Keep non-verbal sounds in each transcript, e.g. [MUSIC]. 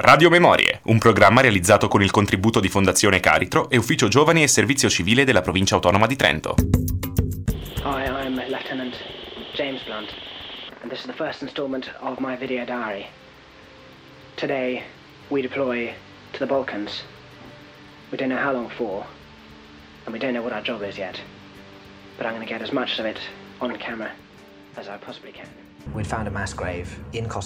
Radio Memorie, un programma realizzato con il contributo di Fondazione Caritro e Ufficio Giovani e Servizio Civile della Provincia Autonoma di Trento. Hi, I'm Lieutenant James Blunt, and this is the first installment of my video diary. Today, we deploy to the Balkans. We don't know how long for, and we don't know what our job is yet. But I'm going to get as much of it on camera as I possibly can.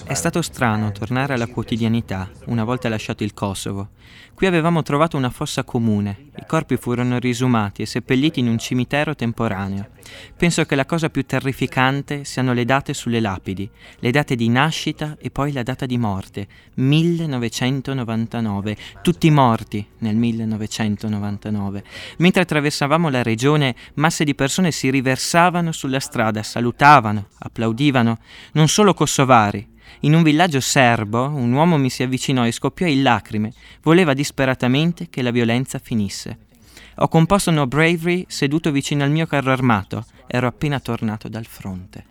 È stato strano tornare alla quotidianità una volta lasciato il Kosovo. Qui avevamo trovato una fossa comune, i corpi furono risumati e seppelliti in un cimitero temporaneo. Penso che la cosa più terrificante siano le date sulle lapidi, le date di nascita e poi la data di morte, 1999, tutti morti nel 1999. Mentre attraversavamo la regione, masse di persone si riversavano sulla strada, salutavano, applaudivano, non solo kosovari. In un villaggio serbo un uomo mi si avvicinò e scoppiò in lacrime. Voleva disperatamente che la violenza finisse. Ho composto No Bravery seduto vicino al mio carro armato. Ero appena tornato dal fronte.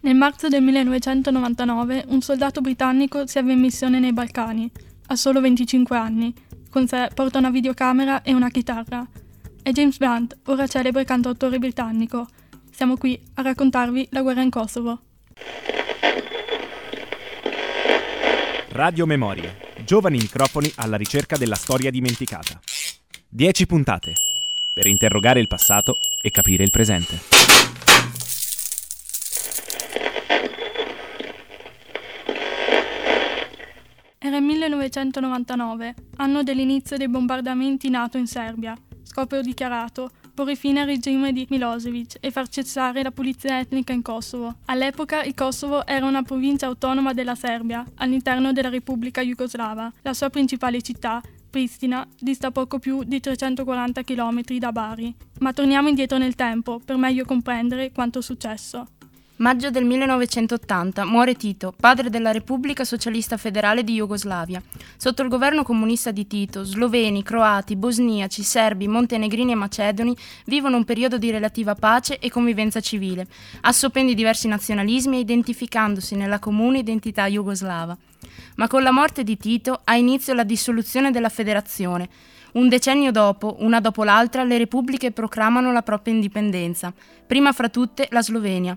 Nel marzo del 1999 un soldato britannico si avvia in missione nei Balcani. Ha solo 25 anni. Con sé porta una videocamera e una chitarra. È James Blunt, ora celebre cantautore britannico. Siamo qui a raccontarvi la guerra in Kosovo. Radio Memoria. Giovani microfoni alla ricerca della storia dimenticata. Dieci puntate per interrogare il passato e capire il presente. Era il 1999, anno dell'inizio dei bombardamenti NATO in Serbia. Scopo dichiarato porre fine al regime di Milosevic e far cessare la pulizia etnica in Kosovo. All'epoca il Kosovo era una provincia autonoma della Serbia, all'interno della Repubblica Jugoslava. La sua principale città, Pristina, dista poco più di 340 km da Bari. Ma torniamo indietro nel tempo per meglio comprendere quanto è successo. Maggio del 1980 muore Tito, padre della Repubblica Socialista Federale di Jugoslavia. Sotto il governo comunista di Tito, sloveni, croati, bosniaci, serbi, montenegrini e macedoni vivono un periodo di relativa pace e convivenza civile, assopendo diversi nazionalismi e identificandosi nella comune identità jugoslava. Ma con la morte di Tito ha inizio la dissoluzione della federazione. Un decennio dopo, una dopo l'altra, le repubbliche proclamano la propria indipendenza, prima fra tutte la Slovenia.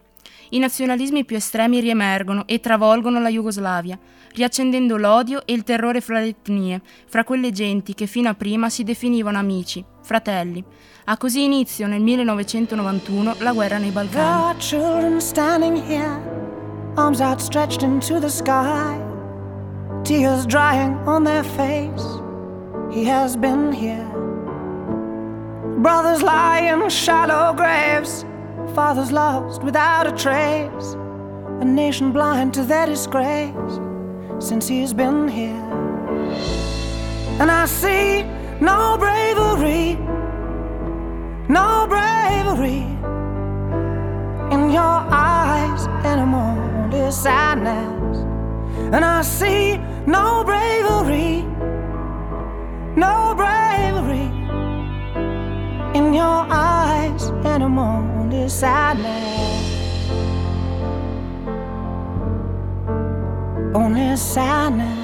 I nazionalismi più estremi riemergono e travolgono la Jugoslavia, riaccendendo l'odio e il terrore fra le etnie, fra quelle genti che fino a prima si definivano amici, fratelli. Ha così inizio nel 1991 la guerra nei Balcani. arms outstretched into the sky, tears drying on their face. He has been here. Brothers lie in shallow graves. fathers lost without a trace, a nation blind to their disgrace since he's been here. And I see no bravery, no bravery in your eyes anymore. Sadness, and I see no bravery, no bravery in your eyes anymore only sadness. Only sadness.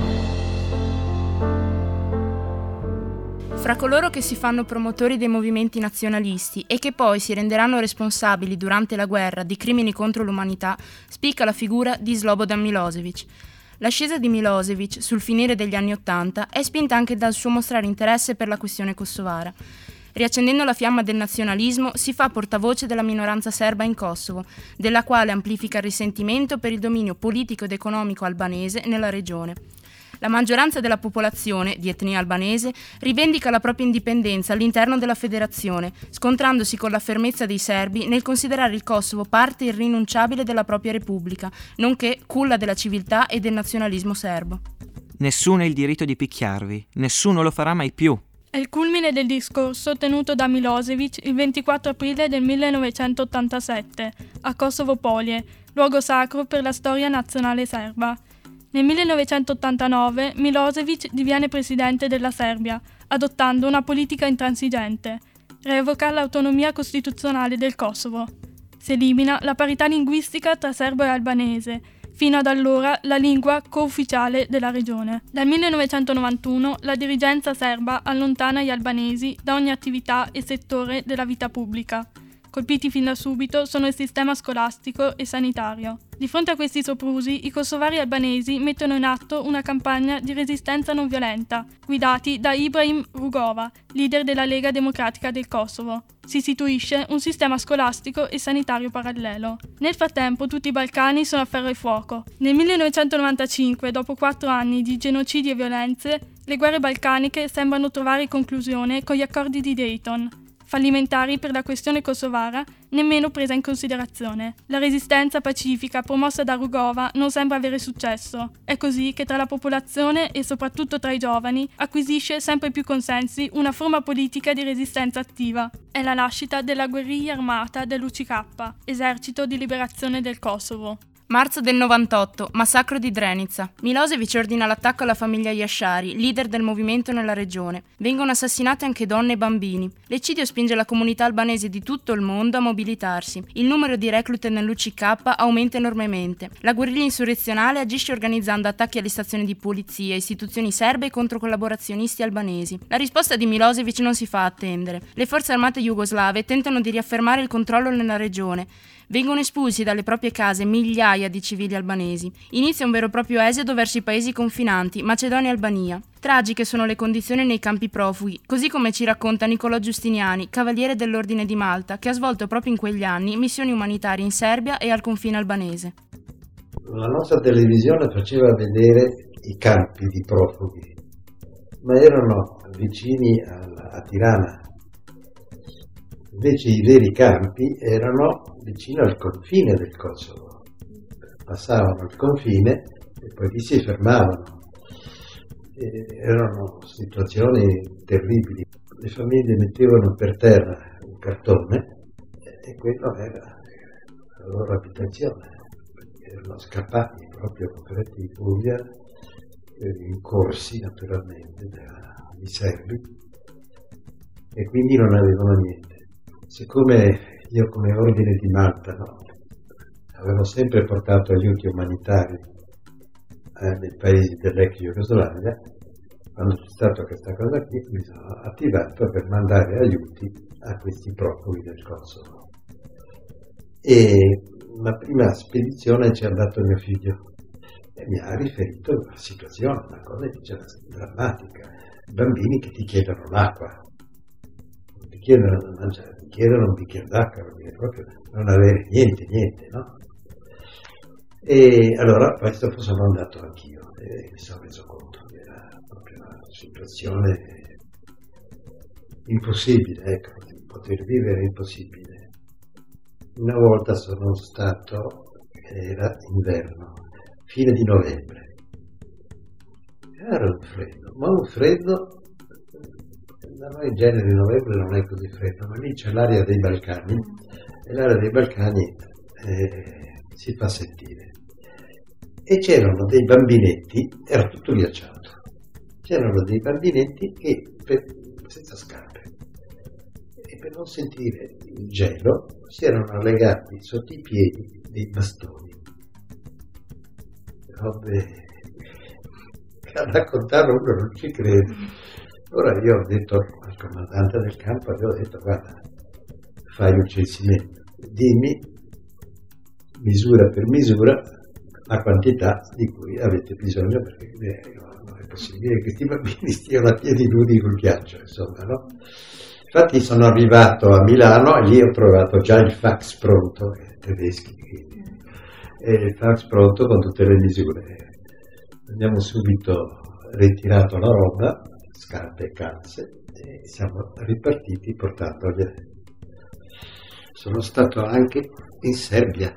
Fra coloro che si fanno promotori dei movimenti nazionalisti e che poi si renderanno responsabili durante la guerra di crimini contro l'umanità, spicca la figura di Slobodan Milosevic. L'ascesa di Milosevic sul finire degli anni Ottanta è spinta anche dal suo mostrare interesse per la questione kosovara. Riaccendendo la fiamma del nazionalismo, si fa portavoce della minoranza serba in Kosovo, della quale amplifica il risentimento per il dominio politico ed economico albanese nella regione. La maggioranza della popolazione, di etnia albanese, rivendica la propria indipendenza all'interno della federazione, scontrandosi con la fermezza dei serbi nel considerare il Kosovo parte irrinunciabile della propria repubblica, nonché culla della civiltà e del nazionalismo serbo. Nessuno ha il diritto di picchiarvi, nessuno lo farà mai più, è il culmine del discorso tenuto da Milosevic il 24 aprile del 1987 a Kosovo Polie, luogo sacro per la storia nazionale serba. Nel 1989 Milosevic diviene presidente della Serbia, adottando una politica intransigente. Revoca l'autonomia costituzionale del Kosovo. Si elimina la parità linguistica tra serbo e albanese, fino ad allora la lingua co-ufficiale della regione. Dal 1991 la dirigenza serba allontana gli albanesi da ogni attività e settore della vita pubblica. Colpiti fin da subito sono il sistema scolastico e sanitario. Di fronte a questi soprusi, i kosovari albanesi mettono in atto una campagna di resistenza non violenta, guidati da Ibrahim Rugova, leader della Lega Democratica del Kosovo. Si istituisce un sistema scolastico e sanitario parallelo. Nel frattempo tutti i Balcani sono a ferro e fuoco. Nel 1995, dopo quattro anni di genocidi e violenze, le guerre balcaniche sembrano trovare conclusione con gli accordi di Dayton, fallimentari per la questione kosovara, nemmeno presa in considerazione. La resistenza pacifica promossa da Rugova non sembra avere successo. È così che tra la popolazione e soprattutto tra i giovani acquisisce sempre più consensi una forma politica di resistenza attiva. È la nascita della guerriglia armata dell'UCK, Esercito di Liberazione del Kosovo. Marzo del 98, massacro di Drenica. Milosevic ordina l'attacco alla famiglia Yashari, leader del movimento nella regione. Vengono assassinate anche donne e bambini. L'eccidio spinge la comunità albanese di tutto il mondo a mobilitarsi. Il numero di reclute nell'UCK aumenta enormemente. La guerriglia insurrezionale agisce organizzando attacchi alle stazioni di polizia, istituzioni serbe e contro collaborazionisti albanesi. La risposta di Milosevic non si fa attendere. Le forze armate jugoslave tentano di riaffermare il controllo nella regione. Vengono espulsi dalle proprie case migliaia di civili albanesi. Inizia un vero e proprio esodo verso i paesi confinanti, Macedonia e Albania. Tragiche sono le condizioni nei campi profughi, così come ci racconta Niccolò Giustiniani, cavaliere dell'Ordine di Malta, che ha svolto proprio in quegli anni missioni umanitarie in Serbia e al confine albanese. La nostra televisione faceva vedere i campi di profughi, ma erano vicini a, a Tirana, Invece i veri campi erano vicino al confine del Kosovo. Passavano il confine e poi lì si fermavano. E erano situazioni terribili. Le famiglie mettevano per terra un cartone e quello era la loro abitazione. Erano scappati proprio coperti di Puglia, in corsi naturalmente dai serbi e quindi non avevano niente siccome io come ordine di Malta no, avevo sempre portato aiuti umanitari eh, nei paesi dell'ex Jugoslavia, quando c'è stata questa cosa qui mi sono attivato per mandare aiuti a questi profughi del Kosovo. E la prima spedizione ci è andato mio figlio e mi ha riferito la situazione, una cosa drammatica, bambini che ti chiedono l'acqua, ti chiedono da mangiare, chiedono un bicchiere d'acqua, perché proprio non avere niente, niente, no? E allora questo sono andato anch'io e mi sono reso conto che era proprio una situazione impossibile, ecco, poter vivere impossibile. Una volta sono stato, era inverno, fine di novembre, era un freddo, ma un freddo da noi in genere novembre non è così freddo, ma lì c'è l'area dei Balcani e l'area dei Balcani eh, si fa sentire. E c'erano dei bambinetti, era tutto ghiacciato, c'erano dei bambinetti che per, senza scarpe e per non sentire il gelo si erano legati sotto i piedi dei bastoni. Che a raccontare uno non ci crede. Allora io ho detto al comandante del campo, avevo detto guarda, fai un censimento, dimmi misura per misura la quantità di cui avete bisogno perché eh, non è possibile che questi bambini [LAUGHS] stiano a piedi nudi col ghiaccio, insomma, no? Infatti sono arrivato a Milano e lì ho trovato già il fax pronto, eh, tedeschi, quindi, e il fax pronto con tutte le misure. Abbiamo subito ritirato la roba scarpe e calze e siamo ripartiti portandogliele. Sono stato anche in Serbia,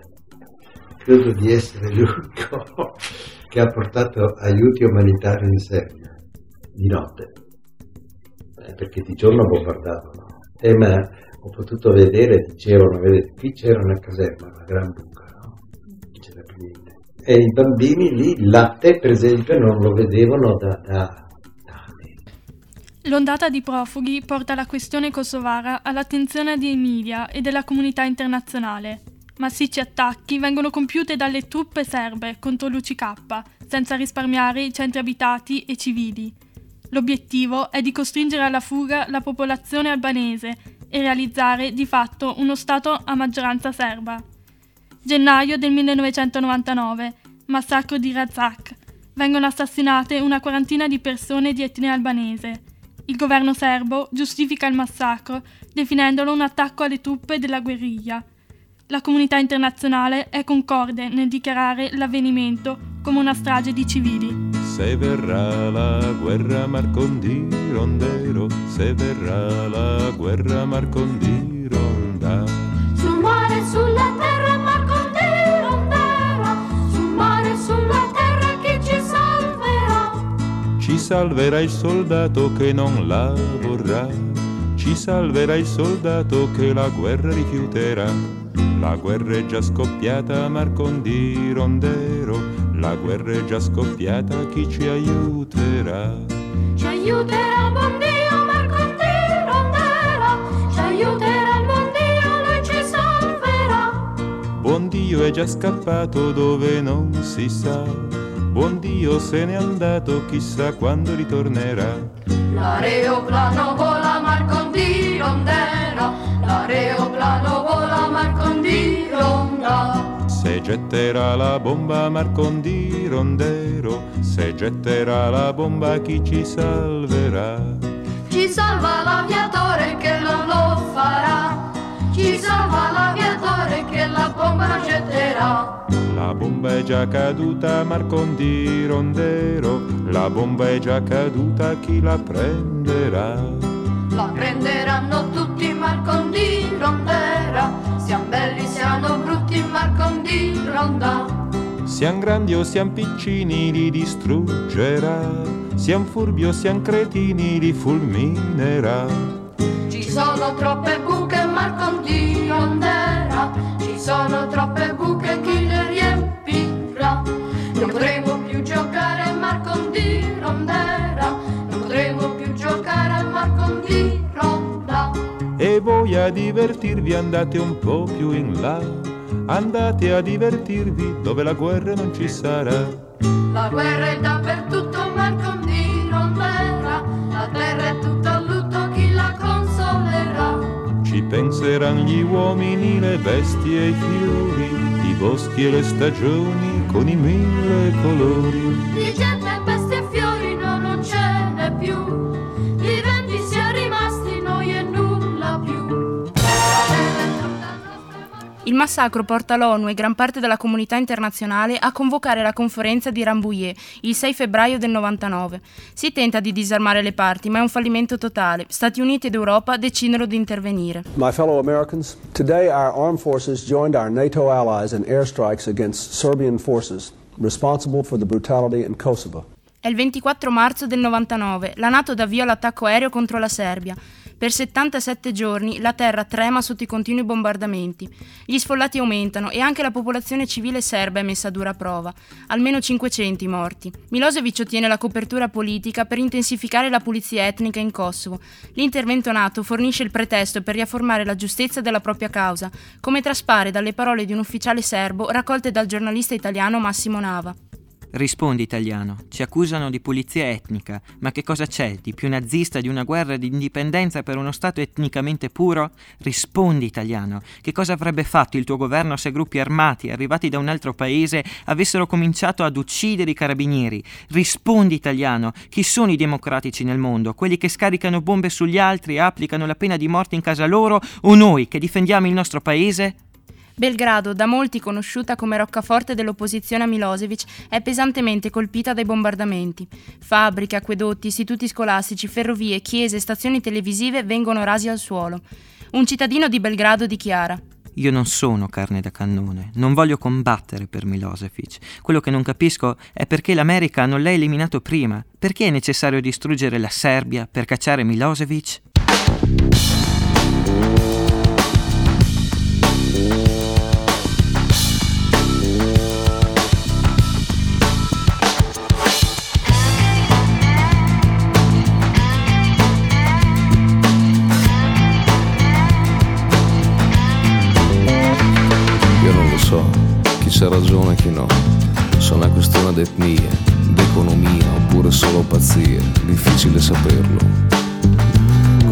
credo di essere l'unico [LAUGHS] che ha portato aiuti umanitari in Serbia, di notte, eh, perché di giorno bombardavano. Eh, ma ho potuto vedere, dicevano, vedete, qui c'era una caserma, una gran buca, no? C'era più niente. E i bambini lì, il latte per esempio, non lo vedevano da, da L'ondata di profughi porta la questione kosovara all'attenzione dei media e della comunità internazionale. Massicci attacchi vengono compiuti dalle truppe serbe contro l'UCK, senza risparmiare i centri abitati e civili. L'obiettivo è di costringere alla fuga la popolazione albanese e realizzare di fatto uno Stato a maggioranza serba. Gennaio del 1999, massacro di Razak. Vengono assassinate una quarantina di persone di etnia albanese. Il governo serbo giustifica il massacro definendolo un attacco alle truppe della guerriglia. La comunità internazionale è concorde nel dichiarare l'avvenimento come una strage di civili. Se verrà la guerra Marcondi rondero, se verrà la guerra Marcondi ronda. Ci salverà il soldato che non la vorrà, ci salverà il soldato che la guerra rifiuterà. La guerra è già scoppiata, Marcondi Rondero. La guerra è già scoppiata, chi ci aiuterà? Ci aiuterà il buon Dio, Marcondi Rondera. Ci aiuterà il buon Dio, lui ci salverà. Buon Dio è già scappato dove non si sa. Buon Dio se n'è andato, chissà quando ritornerà. L'aeroplano vola, Marcondi Rondera. L'aeroplano vola Marcondi ronda. Se getterà la bomba Marcondi rondero, se getterà la bomba chi ci salverà? Ci salva l'aviatore che non lo farà. Ci salva l'aviatore bomba non getterà. La bomba è già caduta Marcondi rondero, la bomba è già caduta chi la prenderà? La prenderanno tutti Marcondi Rondera, siamo belli, siamo brutti Marcondi Ronda. Siamo grandi o siamo piccini li distruggerà, siamo furbi o siamo cretini li fulminerà. Ci sono troppe buche Marcondi Rondera, divertirvi andate un po' più in là, andate a divertirvi dove la guerra non ci sarà. La guerra è dappertutto, Marcondi non verrà, la terra è tutta a lutto, chi la consolerà? Ci penseranno gli uomini, le bestie e i fiori, i boschi e le stagioni con i mille colori. Il massacro porta l'ONU e gran parte della comunità internazionale a convocare la conferenza di Rambouillet il 6 febbraio del 99. Si tenta di disarmare le parti, ma è un fallimento totale. Stati Uniti ed Europa decidono di intervenire. My fellow Americans, today our armed forces joined our NATO allies in airstrikes against Serbian forces responsible for the brutality in Kosovo. È il 24 marzo del 99. La NATO dà avvio all'attacco aereo contro la Serbia. Per 77 giorni la terra trema sotto i continui bombardamenti. Gli sfollati aumentano e anche la popolazione civile serba è messa a dura prova. Almeno 500 i morti. Milosevic ottiene la copertura politica per intensificare la pulizia etnica in Kosovo. L'intervento NATO fornisce il pretesto per riafformare la giustezza della propria causa, come traspare dalle parole di un ufficiale serbo raccolte dal giornalista italiano Massimo Nava. Rispondi italiano, ci accusano di pulizia etnica, ma che cosa c'è di più nazista di una guerra di indipendenza per uno Stato etnicamente puro? Rispondi italiano, che cosa avrebbe fatto il tuo governo se gruppi armati arrivati da un altro paese avessero cominciato ad uccidere i carabinieri? Rispondi italiano, chi sono i democratici nel mondo? Quelli che scaricano bombe sugli altri e applicano la pena di morte in casa loro o noi che difendiamo il nostro paese? Belgrado, da molti conosciuta come roccaforte dell'opposizione a Milosevic, è pesantemente colpita dai bombardamenti. Fabbriche, acquedotti, istituti scolastici, ferrovie, chiese, stazioni televisive vengono rasi al suolo. Un cittadino di Belgrado dichiara io non sono carne da cannone, non voglio combattere per Milosevic. Quello che non capisco è perché l'America non l'ha eliminato prima. Perché è necessario distruggere la Serbia per cacciare Milosevic? C'è ragione e chi no. Se una questione d'etnia, d'economia oppure solo pazzia, difficile saperlo.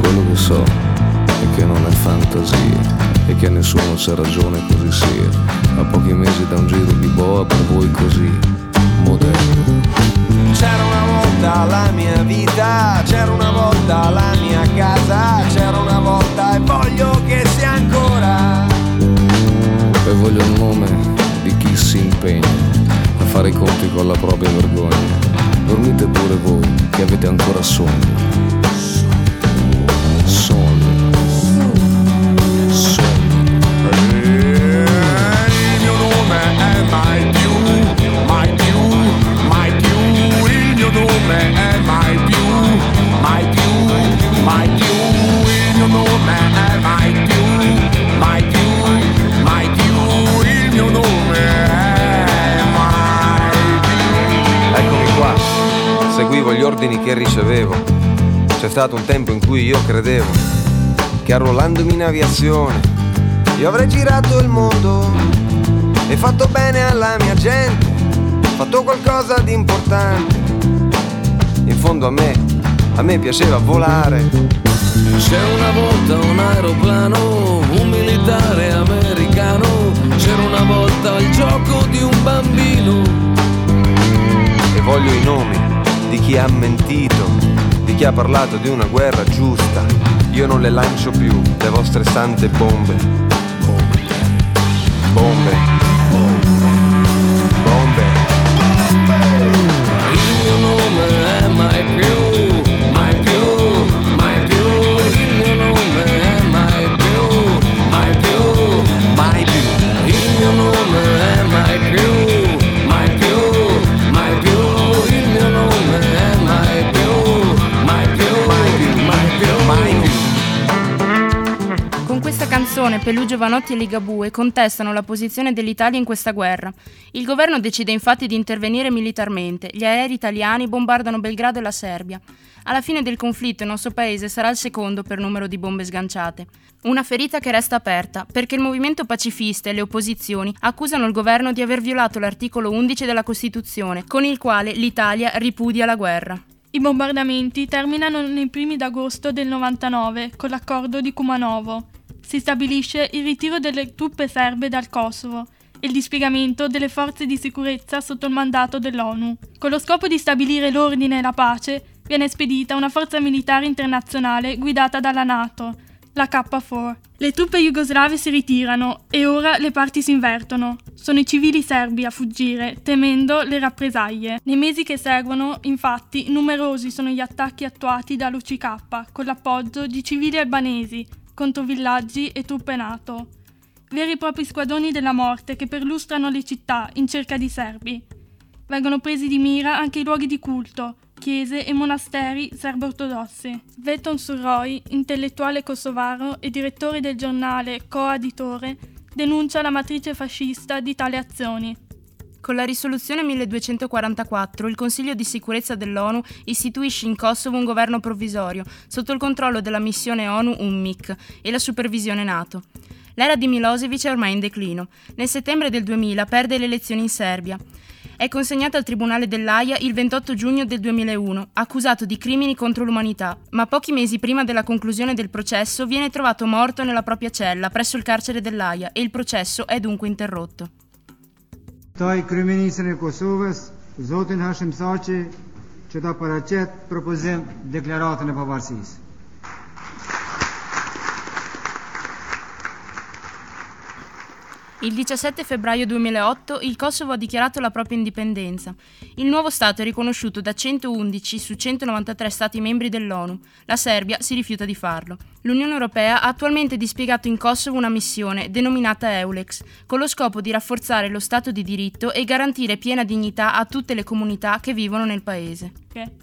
Quello che so è che non è fantasia e che a nessuno c'è ragione così sia. A pochi mesi da un giro di boa per voi così moderno. C'era una volta la mia vita, c'era una volta la mia casa, c'era una volta e voglio che voglio il nome di chi si impegna a fare i conti con la propria vergogna. Dormite pure voi che avete ancora sonno. Ricevevo. C'è stato un tempo in cui io credevo che arruolandomi in aviazione io avrei girato il mondo e fatto bene alla mia gente, fatto qualcosa di importante. In fondo a me, a me piaceva volare. C'è una volta un aeroplano, un militare americano, c'era una volta il gioco di un bambino. E voglio i nomi di chi ha mentito, di chi ha parlato di una guerra giusta. Io non le lancio più, le vostre sante bombe. Bombe. Bombe. Pelù Giovanotti e Ligabue contestano la posizione dell'Italia in questa guerra. Il governo decide infatti di intervenire militarmente. Gli aerei italiani bombardano Belgrado e la Serbia. Alla fine del conflitto il nostro paese sarà il secondo per numero di bombe sganciate. Una ferita che resta aperta, perché il movimento pacifista e le opposizioni accusano il governo di aver violato l'articolo 11 della Costituzione, con il quale l'Italia ripudia la guerra. I bombardamenti terminano nei primi d'agosto del 99 con l'accordo di Kumanovo. Si stabilisce il ritiro delle truppe serbe dal Kosovo e il dispiegamento delle forze di sicurezza sotto il mandato dell'ONU. Con lo scopo di stabilire l'ordine e la pace, viene spedita una forza militare internazionale guidata dalla NATO, la K4. Le truppe jugoslave si ritirano e ora le parti si invertono. Sono i civili serbi a fuggire, temendo le rappresaglie. Nei mesi che seguono, infatti, numerosi sono gli attacchi attuati dall'UCK con l'appoggio di civili albanesi contro villaggi e truppe NATO. Veri e propri squadroni della morte che perlustrano le città in cerca di serbi. Vengono presi di mira anche i luoghi di culto, chiese e monasteri serbo-ortodossi. Veton Surroi, intellettuale kosovaro e direttore del giornale Coaditore, denuncia la matrice fascista di tali azioni. Con la risoluzione 1244 il Consiglio di sicurezza dell'ONU istituisce in Kosovo un governo provvisorio sotto il controllo della missione ONU UNMIC e la supervisione NATO. L'era di Milosevic è ormai in declino. Nel settembre del 2000 perde le elezioni in Serbia. È consegnato al Tribunale dell'AIA il 28 giugno del 2001, accusato di crimini contro l'umanità, ma pochi mesi prima della conclusione del processo viene trovato morto nella propria cella presso il carcere dell'AIA e il processo è dunque interrotto. Taj kryeministrin e Kosovës, Zotin Hashim Thaçi, që ta paraqet propozim deklaratën e pavarësisë. Il 17 febbraio 2008 il Kosovo ha dichiarato la propria indipendenza. Il nuovo Stato è riconosciuto da 111 su 193 Stati membri dell'ONU. La Serbia si rifiuta di farlo. L'Unione Europea ha attualmente dispiegato in Kosovo una missione denominata Eulex, con lo scopo di rafforzare lo Stato di diritto e garantire piena dignità a tutte le comunità che vivono nel paese.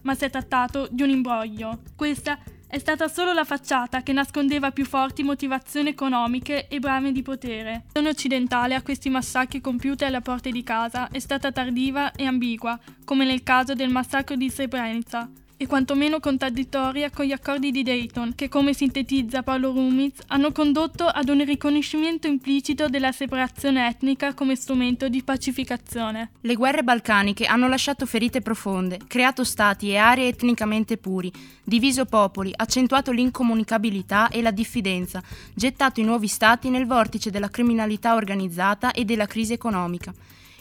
Ma si è trattato di un imbroglio. Questa è stata solo la facciata che nascondeva più forti motivazioni economiche e brame di potere. La reazione occidentale a questi massacri compiuti alle porte di casa è stata tardiva e ambigua, come nel caso del massacro di Srebrenica. E quantomeno contraddittoria con gli accordi di Dayton, che come sintetizza Paolo Rumiz hanno condotto ad un riconoscimento implicito della separazione etnica come strumento di pacificazione. Le guerre balcaniche hanno lasciato ferite profonde, creato stati e aree etnicamente puri, diviso popoli, accentuato l'incomunicabilità e la diffidenza, gettato i nuovi stati nel vortice della criminalità organizzata e della crisi economica.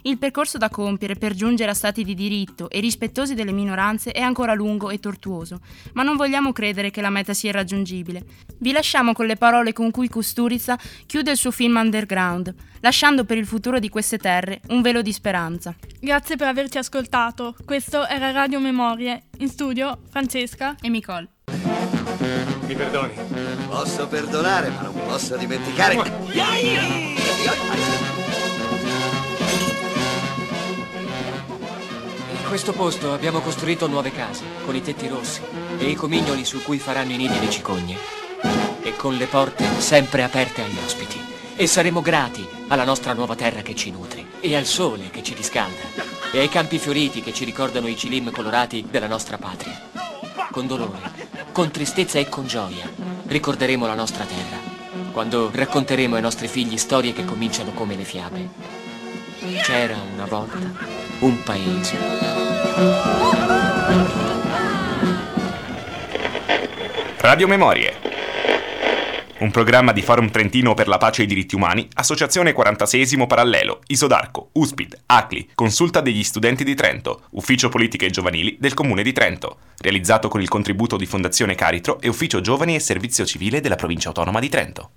Il percorso da compiere per giungere a stati di diritto e rispettosi delle minoranze è ancora lungo e tortuoso, ma non vogliamo credere che la meta sia irraggiungibile. Vi lasciamo con le parole con cui Kusturica chiude il suo film Underground, lasciando per il futuro di queste terre un velo di speranza. Grazie per averci ascoltato. Questo era Radio Memorie. In studio Francesca e Nicole. Mi perdoni. Posso perdonare, ma non posso dimenticare. Questo posto abbiamo costruito nuove case, con i tetti rossi e i comignoli su cui faranno i nidi le cicogne. E con le porte sempre aperte agli ospiti. E saremo grati alla nostra nuova terra che ci nutre, e al sole che ci riscalda, e ai campi fioriti che ci ricordano i cilim colorati della nostra patria. Con dolore, con tristezza e con gioia ricorderemo la nostra terra, quando racconteremo ai nostri figli storie che cominciano come le fiabe. C'era una volta un paese. Radio Memorie. Un programma di Forum Trentino per la pace e i diritti umani, Associazione 46 Parallelo, Isodarco, Uspid, ACLI, Consulta degli studenti di Trento, Ufficio Politiche Giovanili del Comune di Trento, realizzato con il contributo di Fondazione Caritro e Ufficio Giovani e Servizio Civile della Provincia Autonoma di Trento.